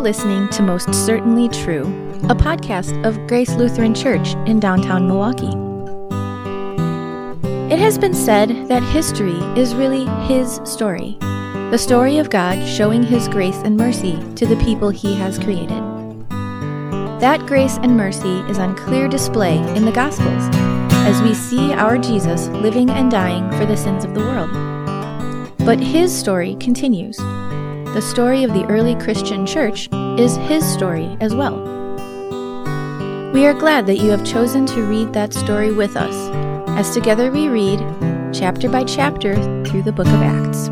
For listening to Most Certainly True, a podcast of Grace Lutheran Church in downtown Milwaukee. It has been said that history is really His story, the story of God showing His grace and mercy to the people He has created. That grace and mercy is on clear display in the Gospels as we see our Jesus living and dying for the sins of the world. But His story continues the story of the early Christian church is his story as well. We are glad that you have chosen to read that story with us, as together we read, chapter by chapter, through the book of Acts.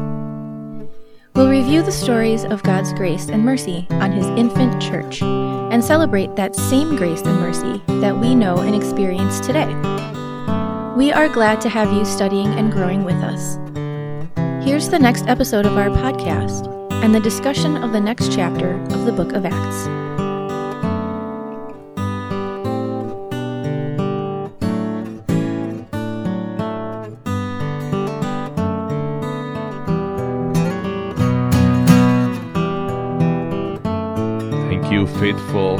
We'll review the stories of God's grace and mercy on his infant church and celebrate that same grace and mercy that we know and experience today. We are glad to have you studying and growing with us. Here's the next episode of our podcast and the discussion of the next chapter of the book of Acts. Thank you, faithful,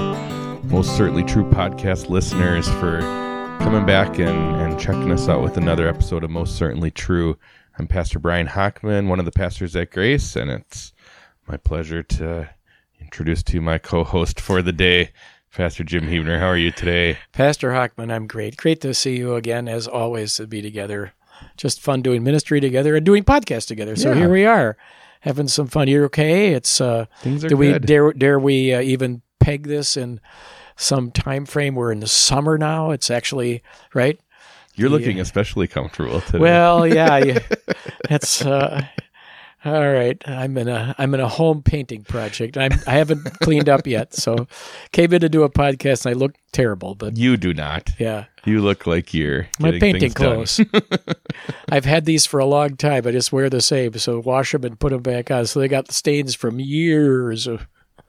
most certainly true podcast listeners, for coming back and, and checking us out with another episode of Most Certainly True. I'm Pastor Brian Hockman, one of the pastors at Grace, and it's my pleasure to introduce to you my co-host for the day, Pastor Jim Huebner. How are you today? Pastor Hockman, I'm great. Great to see you again, as always, to be together. Just fun doing ministry together and doing podcasts together. So Yeah. here we are, having some fun. You're okay? It's uh, Things are do we good. dare dare we uh, even peg this in some time frame? We're in the summer now. It's actually right. You're Yeah. looking especially comfortable today. Well, yeah, yeah. that's uh, all right. I'm in a I'm in a home painting project. I'm I haven't cleaned up yet, so came in to do a podcast and I look terrible, but you do not. yeah. You look like you're My painting clothes. I've had these for a long time. I just wear the same. So wash them and put them back on. So they got the stains from years of.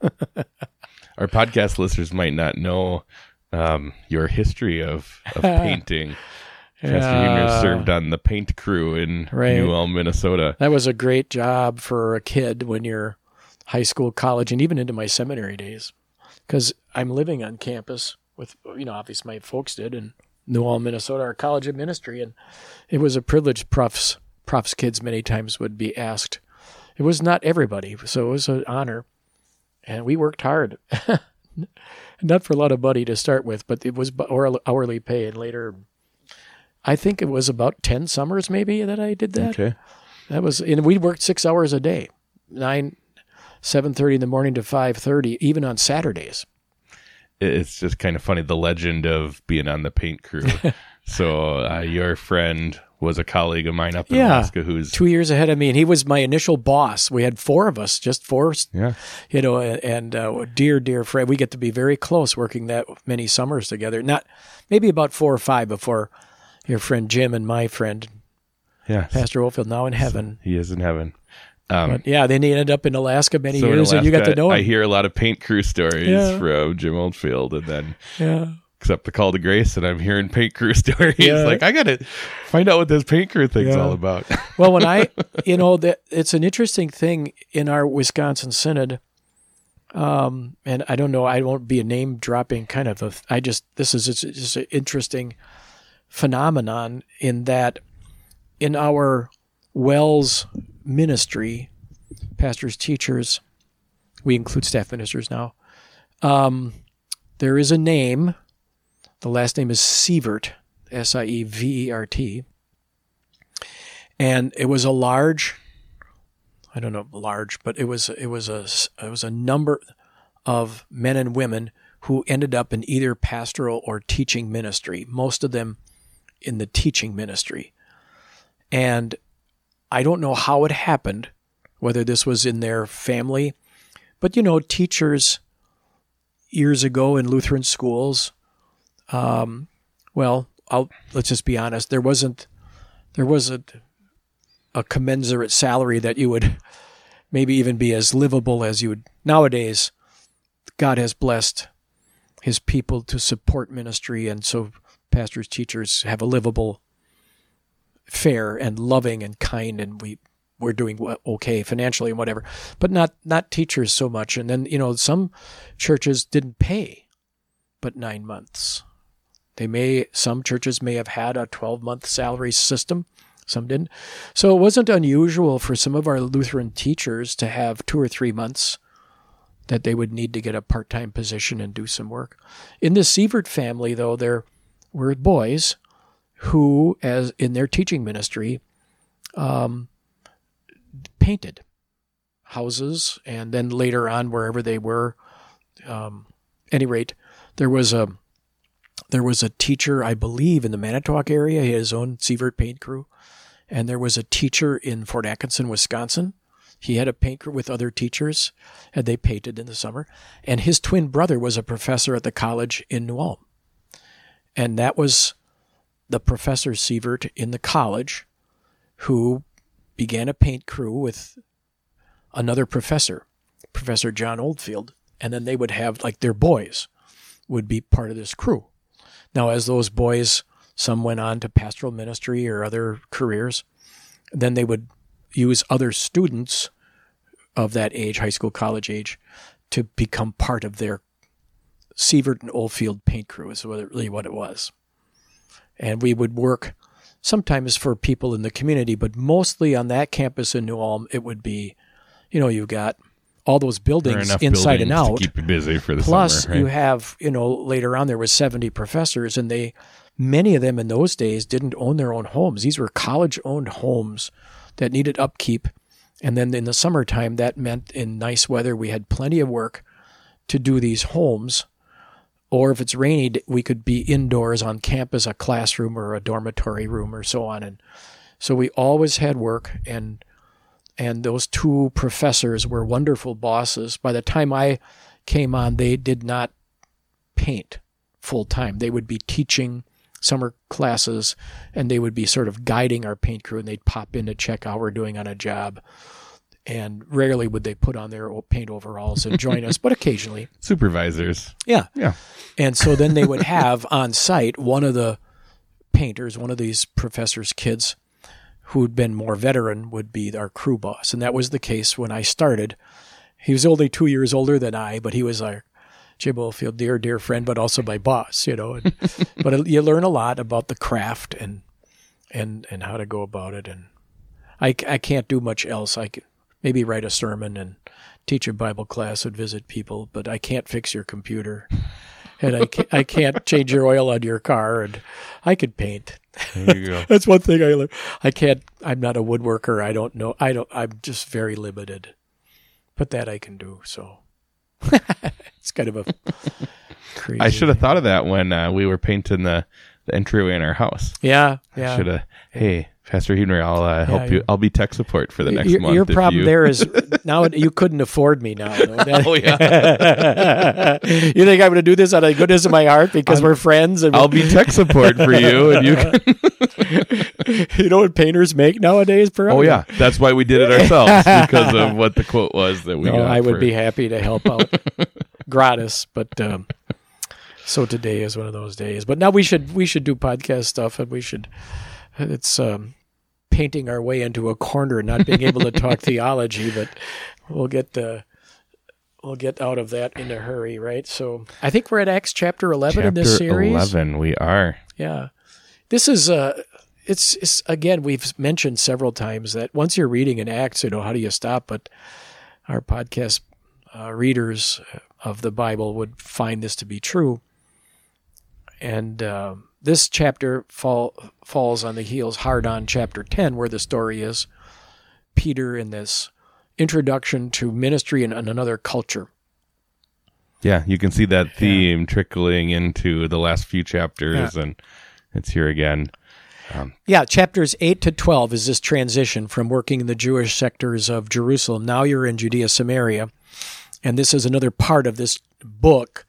Our podcast listeners might not know um, your history of, of painting. Huebner Yeah. served on the paint crew in Right. New Ulm, Minnesota. That was a great job for a kid when you're high school, college, and even into my seminary days. Because I'm living on campus with, you know, obviously my folks did in New Ulm, Minnesota, our college of ministry. And it was a privilege profs, profs kids many times would be asked. It was not everybody. So it was an honor. And we worked hard. not for a lot of money to start with, but it was hourly pay. And later, I think it was about 10 summers maybe that I did that. Okay. That was, and we worked six hours a day, nine, seven thirty in the morning to five thirty, even on Saturdays. It's just kind of funny the legend of being on the paint crew. so uh, your friend was a colleague of mine up in Yeah. Alaska who's Two years ahead of me, and he was my initial boss. We had four of us, just four, yeah you know, and uh, dear, dear friend. We get to be very close working that many summers together. Not maybe about four or five before your friend Jim and my friend yeah Pastor Oldfield, now in heaven. he is in heaven. Um, But yeah, then he ended up in Alaska many so years, and you got to Alaska, know I hear a lot of paint crew stories Yeah. from Jim Oldfield, and then yeah. accept the call to grace, and I'm hearing paint crew stories. Yeah. Like I gotta find out what this paint crew thing's all about. Well, when I, you know, that it's an interesting thing in our Wisconsin synod. Um, and I don't know, I won't be a name dropping kind of a, I just, this is it's just an interesting phenomenon in that in our WELS ministry, pastors, teachers, we include staff ministers now. Um, there is a name. The last name is Sievert, S I E V E R T and it was a large i don't know large but it was it was a it was a number of men and women who ended up in either pastoral or teaching ministry most of them in the teaching ministry and i don't know how it happened whether this was in their family but you know teachers years ago in lutheran schools um, well I'll, let's just be honest there wasn't there wasn't a commensurate salary that you would maybe even be as livable as you would nowadays. God has blessed his people to support ministry, and so pastors, teachers have a livable, fair, and loving and kind, and we were doing okay financially and whatever, but not not teachers so much. And then you know some churches didn't pay, but nine months. They may some churches may have had a twelve month salary system, some didn't. So it wasn't unusual for some of our Lutheran teachers to have two or three months that they would need to get a part time position and do some work. In the Sievert family, though, there were boys who, as in their teaching ministry, um, painted houses, and then later on, wherever they were. Um, any rate, there was a there was a teacher, I believe, in the Manitowoc area. He had his own Sievert paint crew, and there was a teacher in Fort Atkinson, Wisconsin. He had a paint crew with other teachers, and they painted in the summer. And his twin brother was a professor at the college in New Ulm, and that was the professor Sievert in the college, who began a paint crew with another professor, Professor John Oldfield, and then they would have like their boys would be part of this crew. Now, as those boys, some went on to pastoral ministry or other careers, then they would use other students of that age, high school, college age, to become part of their Sievert and Oldfield paint crew, is really what it was. And we would work sometimes for people in the community, but mostly on that campus in New Ulm, it would be, you know, you've got all those buildings inside and buildings out. to keep you busy for the Plus, summer. you have, you know, later on there was 70 professors, and they, many of them in those days didn't own their own homes. These were college-owned homes that needed upkeep. And then in the summertime, that meant in nice weather, we had plenty of work to do these homes. Or if it's rainy, we could be indoors on campus, a classroom or a dormitory room or so on. And so we always had work and and those two professors were wonderful bosses. By the time I came on, they did not paint full time. They would be teaching summer classes and they would be sort of guiding our paint crew and they'd pop in to check how we're doing on a job. And rarely would they put on their paint overalls and join us, but occasionally. Supervisors. Yeah. Yeah. And so then they would have on site one of the painters, one of these professors' kids who'd been more veteran would be our crew boss. And that was the case when I started. He was only two years older than I, but he was our Jim Oldfield, dear, dear friend, but also my boss, you know. And, but you learn a lot about the craft and and and how to go about it. And I, I can't do much else. I maybe write a sermon and teach a Bible class and visit people, but I can't fix your computer. And I can't, I can't change your oil on your car, and I could paint. There you go. That's one thing I learned. I can't. I'm not a woodworker. I don't know. I don't. I'm just very limited. But that I can do. So it's kind of a crazy. I should have thought of that when uh, we were painting the, the entryway in our house. Yeah, yeah. Should have. Hey, Pastor Henry, I'll uh, help Yeah, you. I'll be tech support for the next your, month. your problem you- there is now you couldn't afford me now. Oh yeah. you think I'm going to do this out of the goodness of my heart because we're friends and I'll be tech support for you, and you. Can, you know what painters make nowadays per oh yeah, that's why we did it ourselves because of what the quote was that we No. I would for- be happy to help out gratis, but um, so today is one of those days. But now we should we should do podcast stuff, and we should. It's um, painting our way into a corner, not being able to talk theology, but we'll get uh, we'll get out of that in a hurry, right? So I think we're at Acts chapter eleven in this series. eleven. We are. Yeah. This is uh it's, it's again we've mentioned several times that once you're reading an Acts, you know, how do you stop? But our podcast uh, readers of the Bible would find this to be true. And uh, this chapter fall, falls on the heels hard on chapter 10, where the story is Peter in this introduction to ministry in, in another culture. Yeah, you can see that theme trickling into the last few chapters, and it's here again. Um, yeah, chapters 8 to 12 is this transition from working in the Jewish sectors of Jerusalem. Now you're in Judea, Samaria. And this is another part of this book,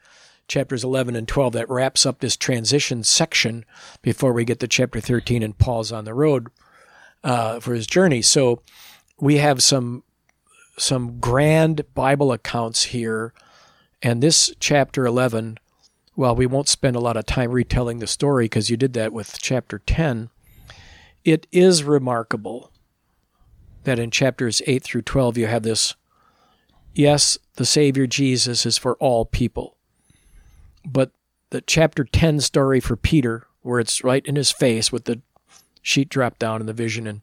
chapters 11 and 12, that wraps up this transition section before we get to chapter 13 and Paul's on the road uh, for his journey. So we have some some grand Bible accounts here. And this chapter 11 well, we won't spend a lot of time retelling the story because you did that with chapter 10. It is remarkable that in chapters 8 through 12 you have this yes, the Savior Jesus is for all people. But the chapter 10 story for Peter, where it's right in his face with the sheet dropped down in the vision, and,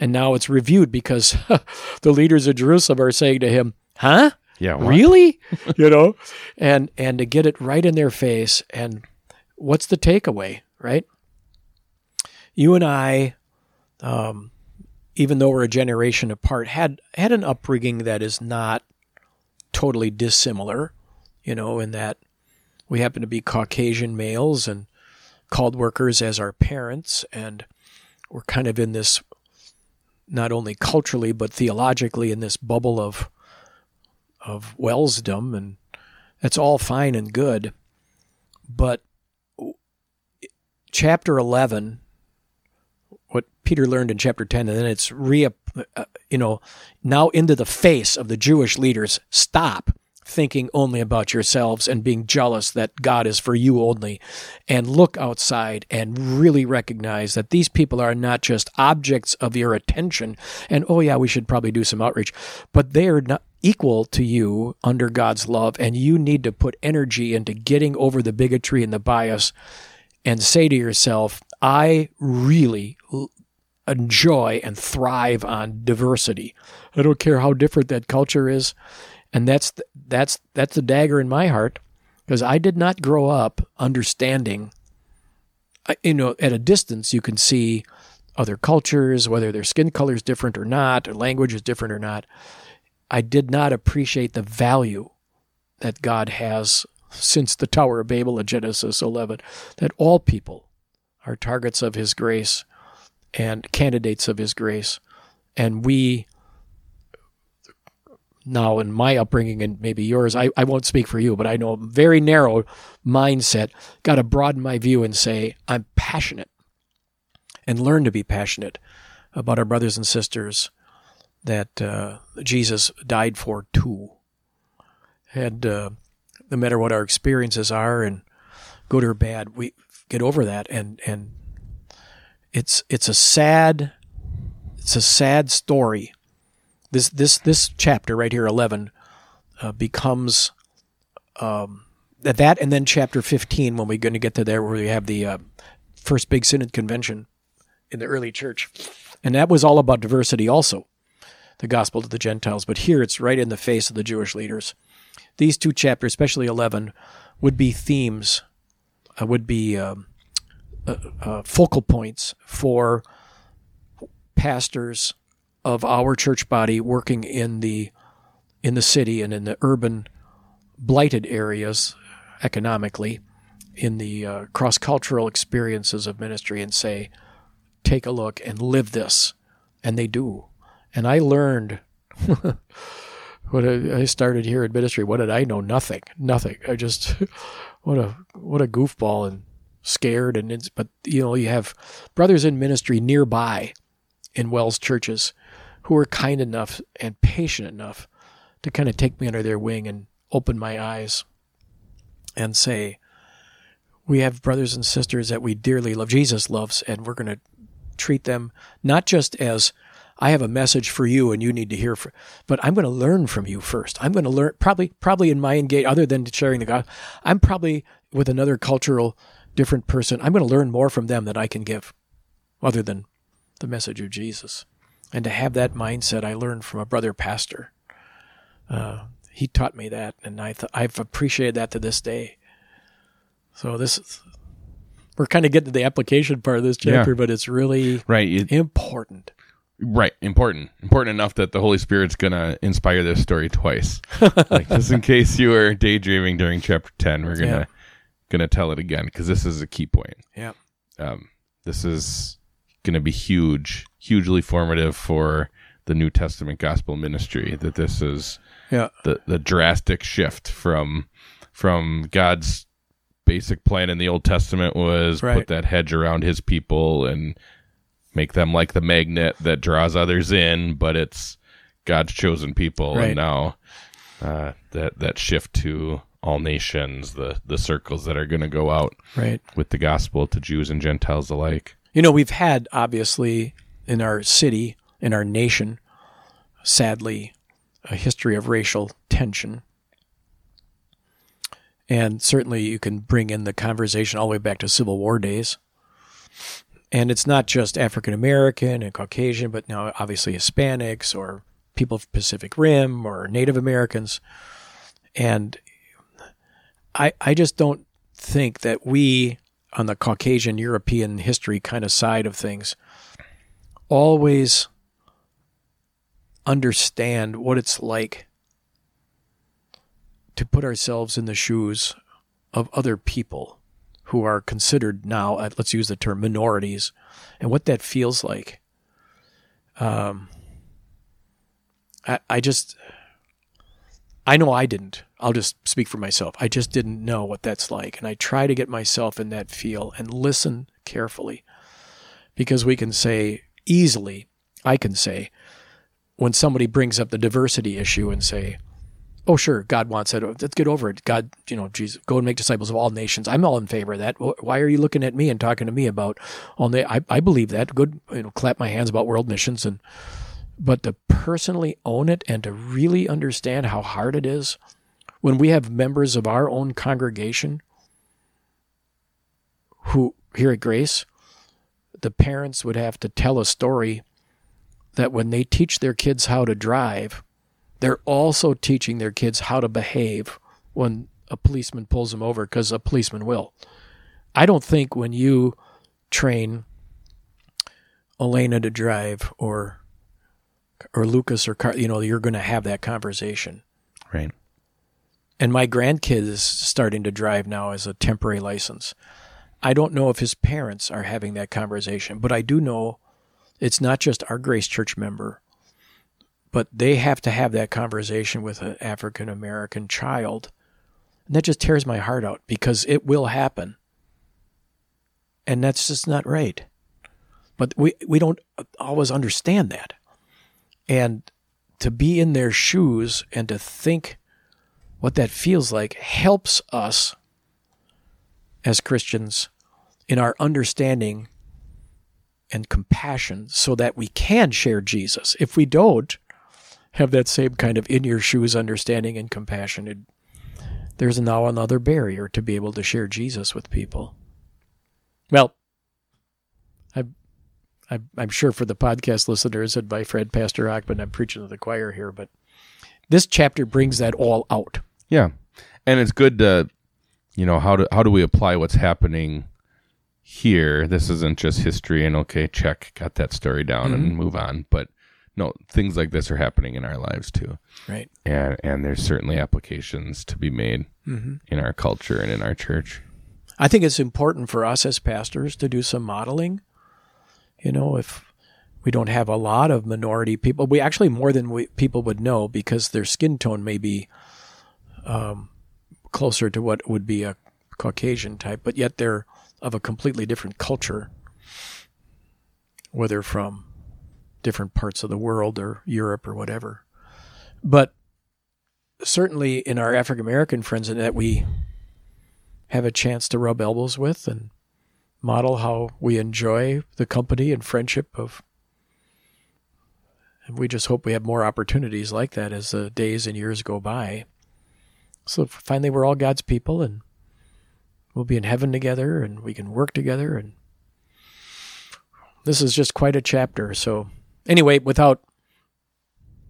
and now it's reviewed because the leaders of Jerusalem are saying to him, Huh? Yeah. what? Really? you know? And and to get it right in their face and what's the takeaway, right? You and I um even though we're a generation apart had had an upbringing that is not totally dissimilar, you know, in that we happen to be Caucasian males and called workers as our parents and we're kind of in this not only culturally but theologically in this bubble of of Wellsdom, and that's all fine and good. But chapter 11, what Peter learned in chapter 10, and then it's re, uh, you know, now into the face of the Jewish leaders stop thinking only about yourselves and being jealous that God is for you only, and look outside and really recognize that these people are not just objects of your attention. And oh, yeah, we should probably do some outreach, but they are not equal to you under God's love, and you need to put energy into getting over the bigotry and the bias and say to yourself, I really enjoy and thrive on diversity. I don't care how different that culture is and that's that's that's the dagger in my heart because I did not grow up understanding. Uh, you know, at a distance, you can see other cultures, whether their skin color is different or not, or language is different or not. I did not appreciate the value that God has since the Tower of Babel in Genesis 11, that all people are targets of His grace and candidates of His grace. And we now in my upbringing and maybe yours, I, I won't speak for you, but I know a very narrow mindset. Got to broaden my view and say, I'm passionate and learn to be passionate about our brothers and sisters that uh, Jesus died for too. And uh, no matter what our experiences are and good or bad, we get over that. And, and it's, it's a sad, it's a sad story this this this chapter right here, eleven, uh, becomes um, that, and then chapter fifteen when we're going to get to there, where we have the uh, first big synod convention in the early church, and that was all about diversity, also, the gospel to the Gentiles. But here, it's right in the face of the Jewish leaders. These two chapters, especially eleven, would be themes, uh, would be um, uh, uh, focal points for pastors of our church body working in the in the city and in the urban blighted areas economically in the uh, cross cultural experiences of ministry and say, take a look and live this. And they do. And I learned when I started here in ministry. What did I know? Nothing. Nothing. I just, what a, what a goofball and scared. And, but, you know, you have brothers in ministry nearby in WELS churches who were kind enough and patient enough to kind of take me under their wing and open my eyes and say, we have brothers and sisters that we dearly love, Jesus loves, and we're going to treat them not just as I have a message for you and you need to hear from, but I'm going to learn from you first. I'm going to learn probably, probably in my engage, other than sharing the gospel, I'm probably with another cultural different person. I'm going to learn more from them than I can give other than the message of Jesus. And to have that mindset, I learned from a brother pastor. Uh, he taught me that, and I th- I've appreciated that to this day. So this, we're kind of getting to the application part of this chapter, Yeah. but it's really Right. You- important. Right, important, important enough that the Holy Spirit's gonna inspire this story twice. like, just in case you were daydreaming during chapter ten, we're gonna Yeah. gonna tell it again because this is a key point. Yeah. Um, this is gonna be huge, hugely formative for the New Testament gospel ministry. That this is Yeah. the the drastic shift from from God's basic plan in the Old Testament was Right. put that hedge around His people and make them like the magnet that draws others in, but it's God's chosen people, Right. and now uh, that that shift to all nations, the the circles that are going to go out Right. with the gospel to Jews and Gentiles alike. You know, we've had obviously in our city, in our nation, sadly, a history of racial tension. And certainly you can bring in the conversation all the way back to Civil War days. And it's not just African American and Caucasian, but now obviously Hispanics or people of Pacific Rim or Native Americans. And I, I just don't think that we, on the Caucasian European history kind of side of things, always understand what it's like to put ourselves in the shoes of other people who are considered now, let's use the term minorities, and what that feels like. Um, I, I just, I know I didn't. I'll just speak for myself. I just didn't know what that's like. And I try to get myself in that feel and listen carefully because we can say easily, I can say, when somebody brings up the diversity issue and say, oh, sure, God wants it. Let's get over it. God, you know, Jesus, go and make disciples of all nations. I'm all in favor of that. Why are you looking at me and talking to me about all? Na- I, I believe that. Good, you know, clap my hands about world missions and, but to personally own it and to really understand how hard it is when we have members of our own congregation who here at Grace, the parents would have to tell a story that when they teach their kids how to drive, they're also teaching their kids how to behave when a policeman pulls them over because a policeman will. I don't think when you train Elena to drive or or Lucas or Car, you know, you're going to have that conversation. Right. And my grandkid is starting to drive now as a temporary license. I don't know if his parents are having that conversation, but I do know it's not just our Grace Church member, but they have to have that conversation with an African American child. And that just tears my heart out because it will happen. And that's just not right. But we, we don't always understand that. And to be in their shoes and to think what that feels like helps us as Christians in our understanding and compassion so that we can share Jesus. If we don't have that same kind of in your shoes understanding and compassion, it, there's now another barrier to be able to share Jesus with people. Well, I, I'm sure for the podcast listeners and by Fred Pastor Hockman, I'm preaching to the choir here, but this chapter brings that all out. Yeah, and it's good to, you know, how do how do we apply what's happening here? This isn't just history and okay, check, got that story down mm-hmm. and move on. But no, things like this are happening in our lives too, right? And and there's certainly applications to be made mm-hmm. in our culture and in our church. I think it's important for us as pastors to do some modeling. You know, if we don't have a lot of minority people, we actually more than we, people would know because their skin tone may be um, closer to what would be a Caucasian type, but yet they're of a completely different culture, whether from different parts of the world or Europe or whatever. But certainly in our African American friends, and that we have a chance to rub elbows with and model how we enjoy the company and friendship of. And we just hope we have more opportunities like that as the days and years go by. So finally, we're all God's people, and we'll be in heaven together, and we can work together. And this is just quite a chapter. So, anyway, without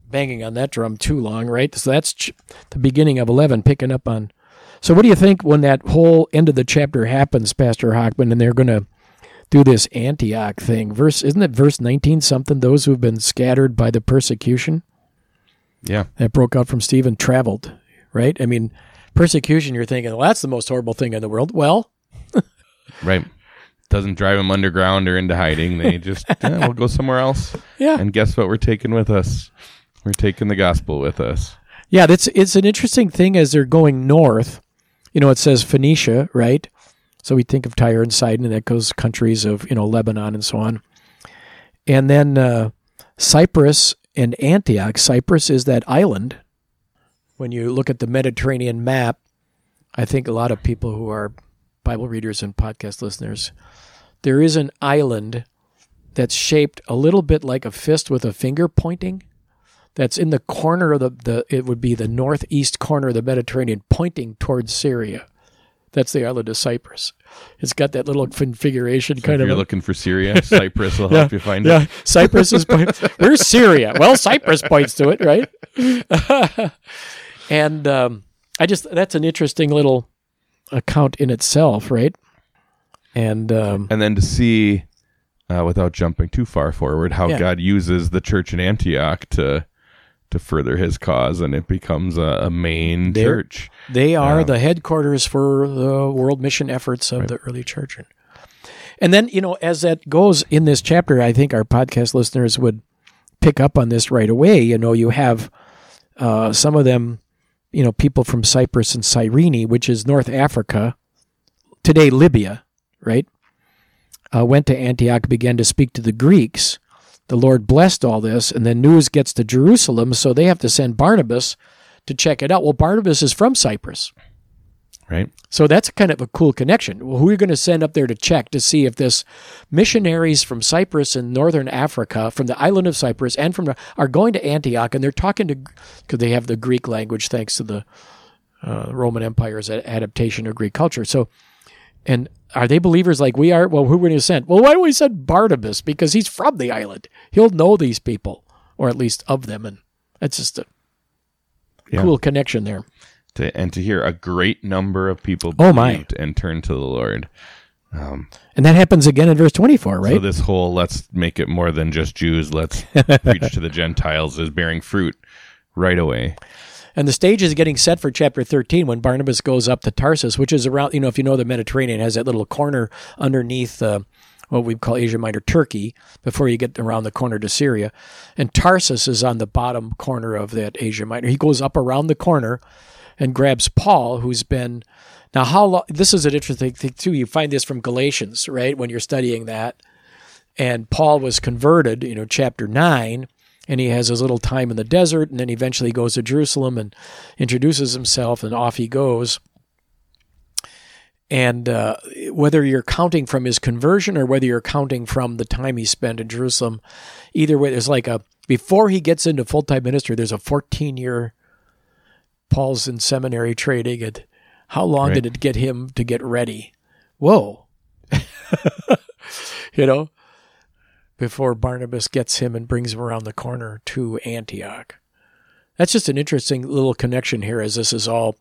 banging on that drum too long, right? So that's the beginning of 11, picking up on. So, what do you think when that whole end of the chapter happens, Pastor Hockman, and they're going to do this Antioch thing? Verse isn't it verse 19 something? Those who have been scattered by the persecution. Yeah, that broke out from Stephen traveled right? I mean, persecution, you're thinking, well, that's the most horrible thing in the world. Well, right. Doesn't drive them underground or into hiding. They just, yeah, we'll go somewhere else. Yeah. And guess what? We're taking with us. We're taking the gospel with us. Yeah, that's it's an interesting thing as they're going north. You know, it says Phoenicia, right? So we think of Tyre and Sidon, and that goes countries of you know Lebanon and so on. And then uh, Cyprus and Antioch. Cyprus is that island when you look at the Mediterranean map, I think a lot of people who are Bible readers and podcast listeners, there is an island that's shaped a little bit like a fist with a finger pointing. That's in the corner of the, the it would be the northeast corner of the Mediterranean, pointing towards Syria. That's the island of Cyprus. It's got that little configuration So kind if of. you're a- looking for Syria, Cyprus will yeah, help you find yeah, it. Cyprus is. Where's Syria? Well, Cyprus points to it, right? and um, I just that's an interesting little account in itself, right? And um, And then to see, uh, without jumping too far forward, how Yeah. God uses the church in Antioch to to further His cause, and it becomes a, a main There- church. They are Yeah. the headquarters for the world mission efforts of the early church. And then, you know, as that goes in this chapter, I think our podcast listeners would pick up on this right away. You know, you have uh, some of them, you know, people from Cyprus and Cyrene, which is North Africa, today Libya, right? Uh, went to Antioch, began to speak to the Greeks. The Lord blessed all this, and then news gets to Jerusalem, so they have to send Barnabas to check it out. Well, Barnabas is from Cyprus. Right? So that's kind of a cool connection. Well, who are you going to send up there to check to see if this missionaries from Cyprus and northern Africa, from the island of Cyprus, and from are going to Antioch and they're talking to because they have the Greek language thanks to the uh, Roman Empire's adaptation of Greek culture. So, and are they believers like we are? Well, who are we going to send? Well, why don't we send Barnabas because he's from the island? He'll know these people, or at least of them, and that's just a Yeah. cool connection there. To, and to hear a great number of people Oh, my. believed and turned to the Lord. Um, And that happens again in verse twenty-four, right? So this whole let's make it more than just Jews, let's preach to the Gentiles is bearing fruit right away. And the stage is getting set for chapter 13 when Barnabas goes up to Tarsus, which is around, you know, if you know the Mediterranean, it has that little corner underneath uh, what we call Asia Minor Turkey before you get around the corner to Syria. And Tarsus is on the bottom corner of that Asia Minor. He goes up around the corner and grabs Paul, who's been. Now, how long? This is an interesting thing, too. You find this from Galatians, right? When you're studying that. And Paul was converted, you know, chapter 9 and he has his little time in the desert and then eventually goes to Jerusalem and introduces himself and off he goes. And uh, whether you're counting from his conversion or whether you're counting from the time he spent in Jerusalem, either way, there's like a before he gets into full time ministry, there's a 14 year Paul's in seminary training. And how long Right. did it get him to get ready? Whoa. you know? Before Barnabas gets him and brings him around the corner to Antioch. That's just an interesting little connection here, as this is all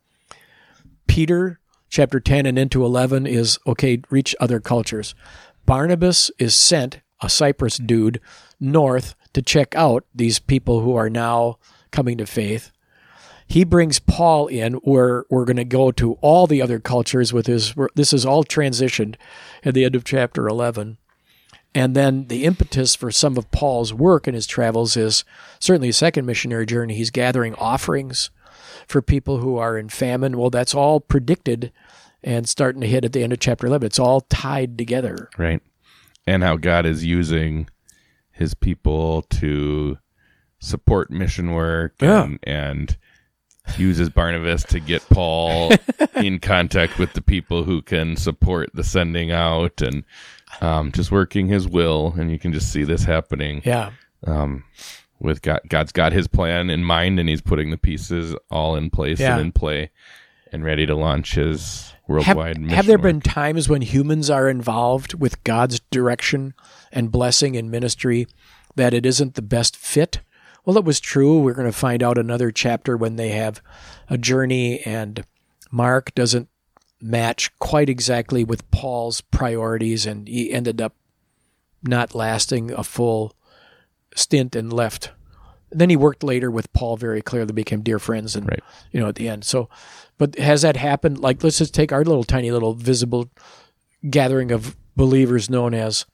Peter, chapter 10 and into 11, is okay, reach other cultures. Barnabas is sent, a Cyprus dude, north to check out these people who are now coming to faith. He brings Paul in, where we're going to go to all the other cultures with his. This is all transitioned at the end of chapter 11. And then the impetus for some of Paul's work in his travels is certainly a second missionary journey. He's gathering offerings for people who are in famine. Well, that's all predicted and starting to hit at the end of chapter 11. It's all tied together. Right. And how God is using his people to support mission work Yeah. and, and uses Barnabas to get Paul in contact with the people who can support the sending out and um, just working his will. And you can just see this happening Yeah. um, with God. God's got his plan in mind and he's putting the pieces all in place Yeah. and in play and ready to launch his Have, worldwide mission. have there work. been times when humans are involved with God's direction and blessing in ministry that it isn't the best fit? Well, it was true. We're going to find out another chapter when they have a journey and Mark doesn't match quite exactly with Paul's priorities and he ended up not lasting a full stint and left. Then he worked later with Paul very clearly, became dear friends and Right. you know at the end. So but has that happened? Like, let's just take our little tiny little visible gathering of believers known as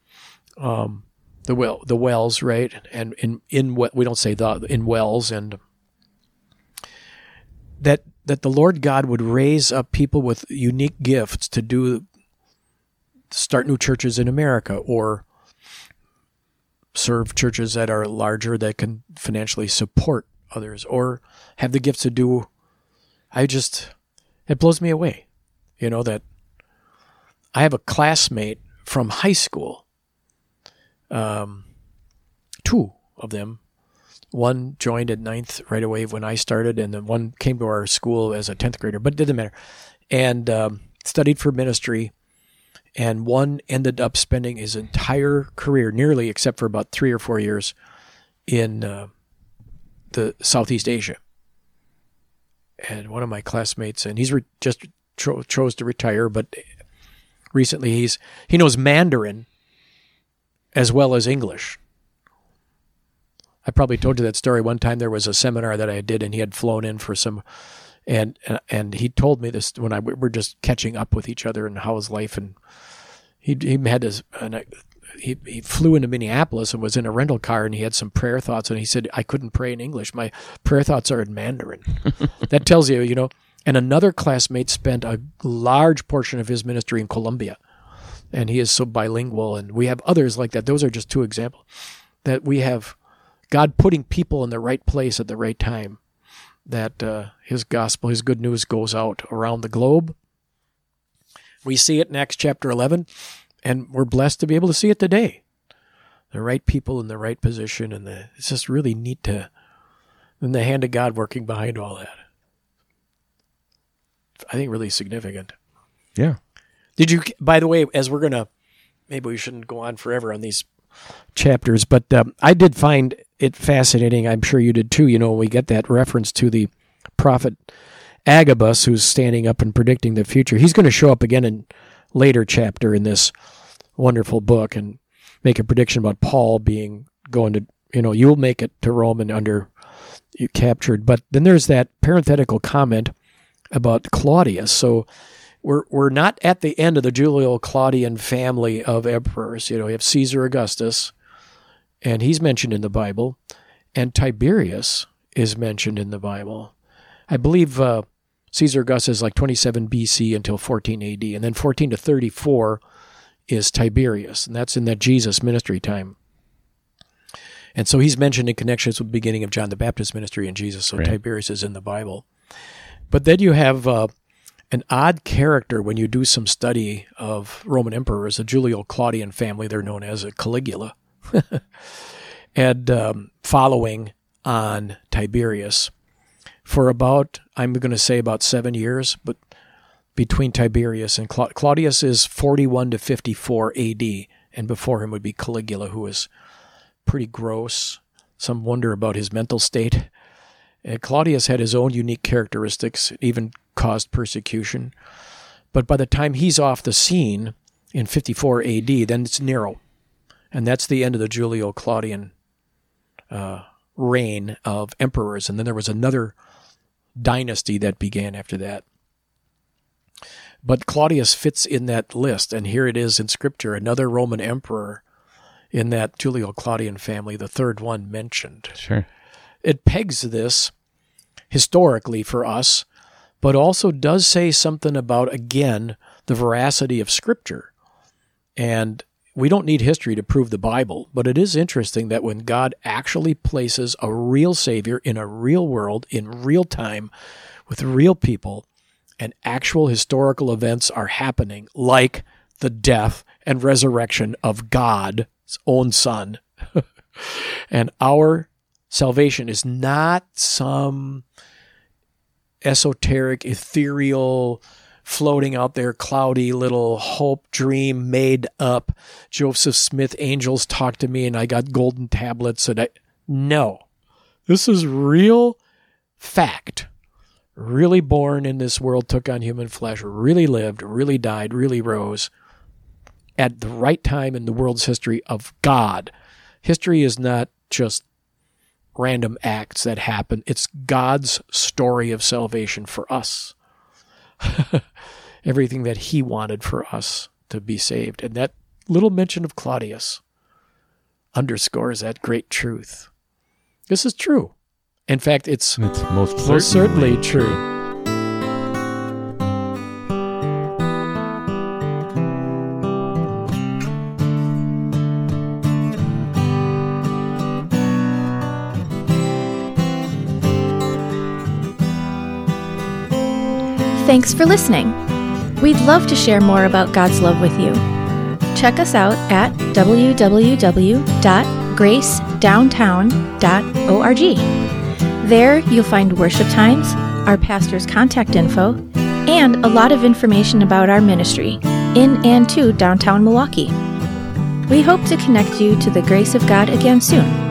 um, the well, the WELS, right? And in in what we don't say the in WELS, and that that the Lord God would raise up people with unique gifts to do start new churches in America or serve churches that are larger that can financially support others or have the gifts to do I just it blows me away. You know that I have a classmate from high school. Um, two of them One joined at ninth right away when I started, and then one came to our school as a 10th grader, but it didn't matter. And um, studied for ministry. And one ended up spending his entire career, nearly except for about three or four years, in uh, the Southeast Asia. And one of my classmates, and he's re- just cho- chose to retire, but recently he's he knows Mandarin as well as English. I probably told you that story one time. There was a seminar that I did, and he had flown in for some, and and he told me this when I we were just catching up with each other and how his life, and he he had this, and I, uh, he he flew into Minneapolis and was in a rental car, and he had some prayer thoughts, and he said I couldn't pray in English. My prayer thoughts are in Mandarin. that tells you, you know. And another classmate spent a large portion of his ministry in Colombia, and he is so bilingual. And we have others like that. Those are just two examples that we have God putting people in the right place at the right time, that uh, His gospel, His good news goes out around the globe. We see it in Acts chapter 11, and we're blessed to be able to see it today. The right people in the right position, and the, it's just really neat to, and the hand of God working behind all that. I think really significant. Yeah. Did you, by the way, as we're going to, maybe we shouldn't go on forever on these chapters, but um, I did find it fascinating. I'm sure you did too. You know, we get that reference to the prophet Agabus, who's standing up and predicting the future. He's going to show up again in later chapter in this wonderful book and make a prediction about Paul being going to, you know, you'll make it to Rome and under you captured. But then there's that parenthetical comment about Claudius. So we're we're not at the end of the Julio Claudian family of emperors. You know, you have Caesar Augustus, and he's mentioned in the Bible, and Tiberius is mentioned in the Bible. I believe uh, Caesar Augustus is like 27 BC until 14 AD, and then 14 to 34 is Tiberius, and that's in that Jesus ministry time. And so he's mentioned in connections with the beginning of John the Baptist ministry and Jesus. So Right. Tiberius is in the Bible. But then you have uh, an odd character when you do some study of Roman emperors, the Julio Claudian family, they're known as a Caligula, and um, following on Tiberius for about, I'm going to say about seven years, but between Tiberius and Cla- Claudius is 41 to 54 AD, and before him would be Caligula, who was pretty gross. Some wonder about his mental state. And Claudius had his own unique characteristics, even caused persecution. But by the time he's off the scene in 54 AD, then it's Nero. And that's the end of the Julio Claudian uh, reign of emperors. And then there was another dynasty that began after that. But Claudius fits in that list. And here it is in Scripture another Roman emperor in that Julio Claudian family, the third one mentioned Sure. it pegs this historically for us, but also does say something about, again, the veracity of Scripture. And we don't need history to prove the Bible, but it is interesting that when God actually places a real Savior in a real world, in real time, with real people, and actual historical events are happening, like the death and resurrection of God's own Son. and our salvation is not some esoteric, ethereal, floating out there, cloudy little hope dream made up. Joseph Smith angels talked to me and I got golden tablets. And I, no, this is real fact. Really born in this world, took on human flesh, really lived, really died, really rose at the right time in the world's history of God. History is not just random acts that happen. It's God's story of salvation for us. Everything that He wanted for us to be saved. And that little mention of Claudius underscores that great truth. This is true. In fact, it's It's most most certainly true. Thanks for listening. We'd love to share more about God's love with you. Check us out at www.gracedowntown.org. There, you'll find worship times, our pastor's contact info, and a lot of information about our ministry in and to downtown Milwaukee. We hope to connect you to the grace of God again soon.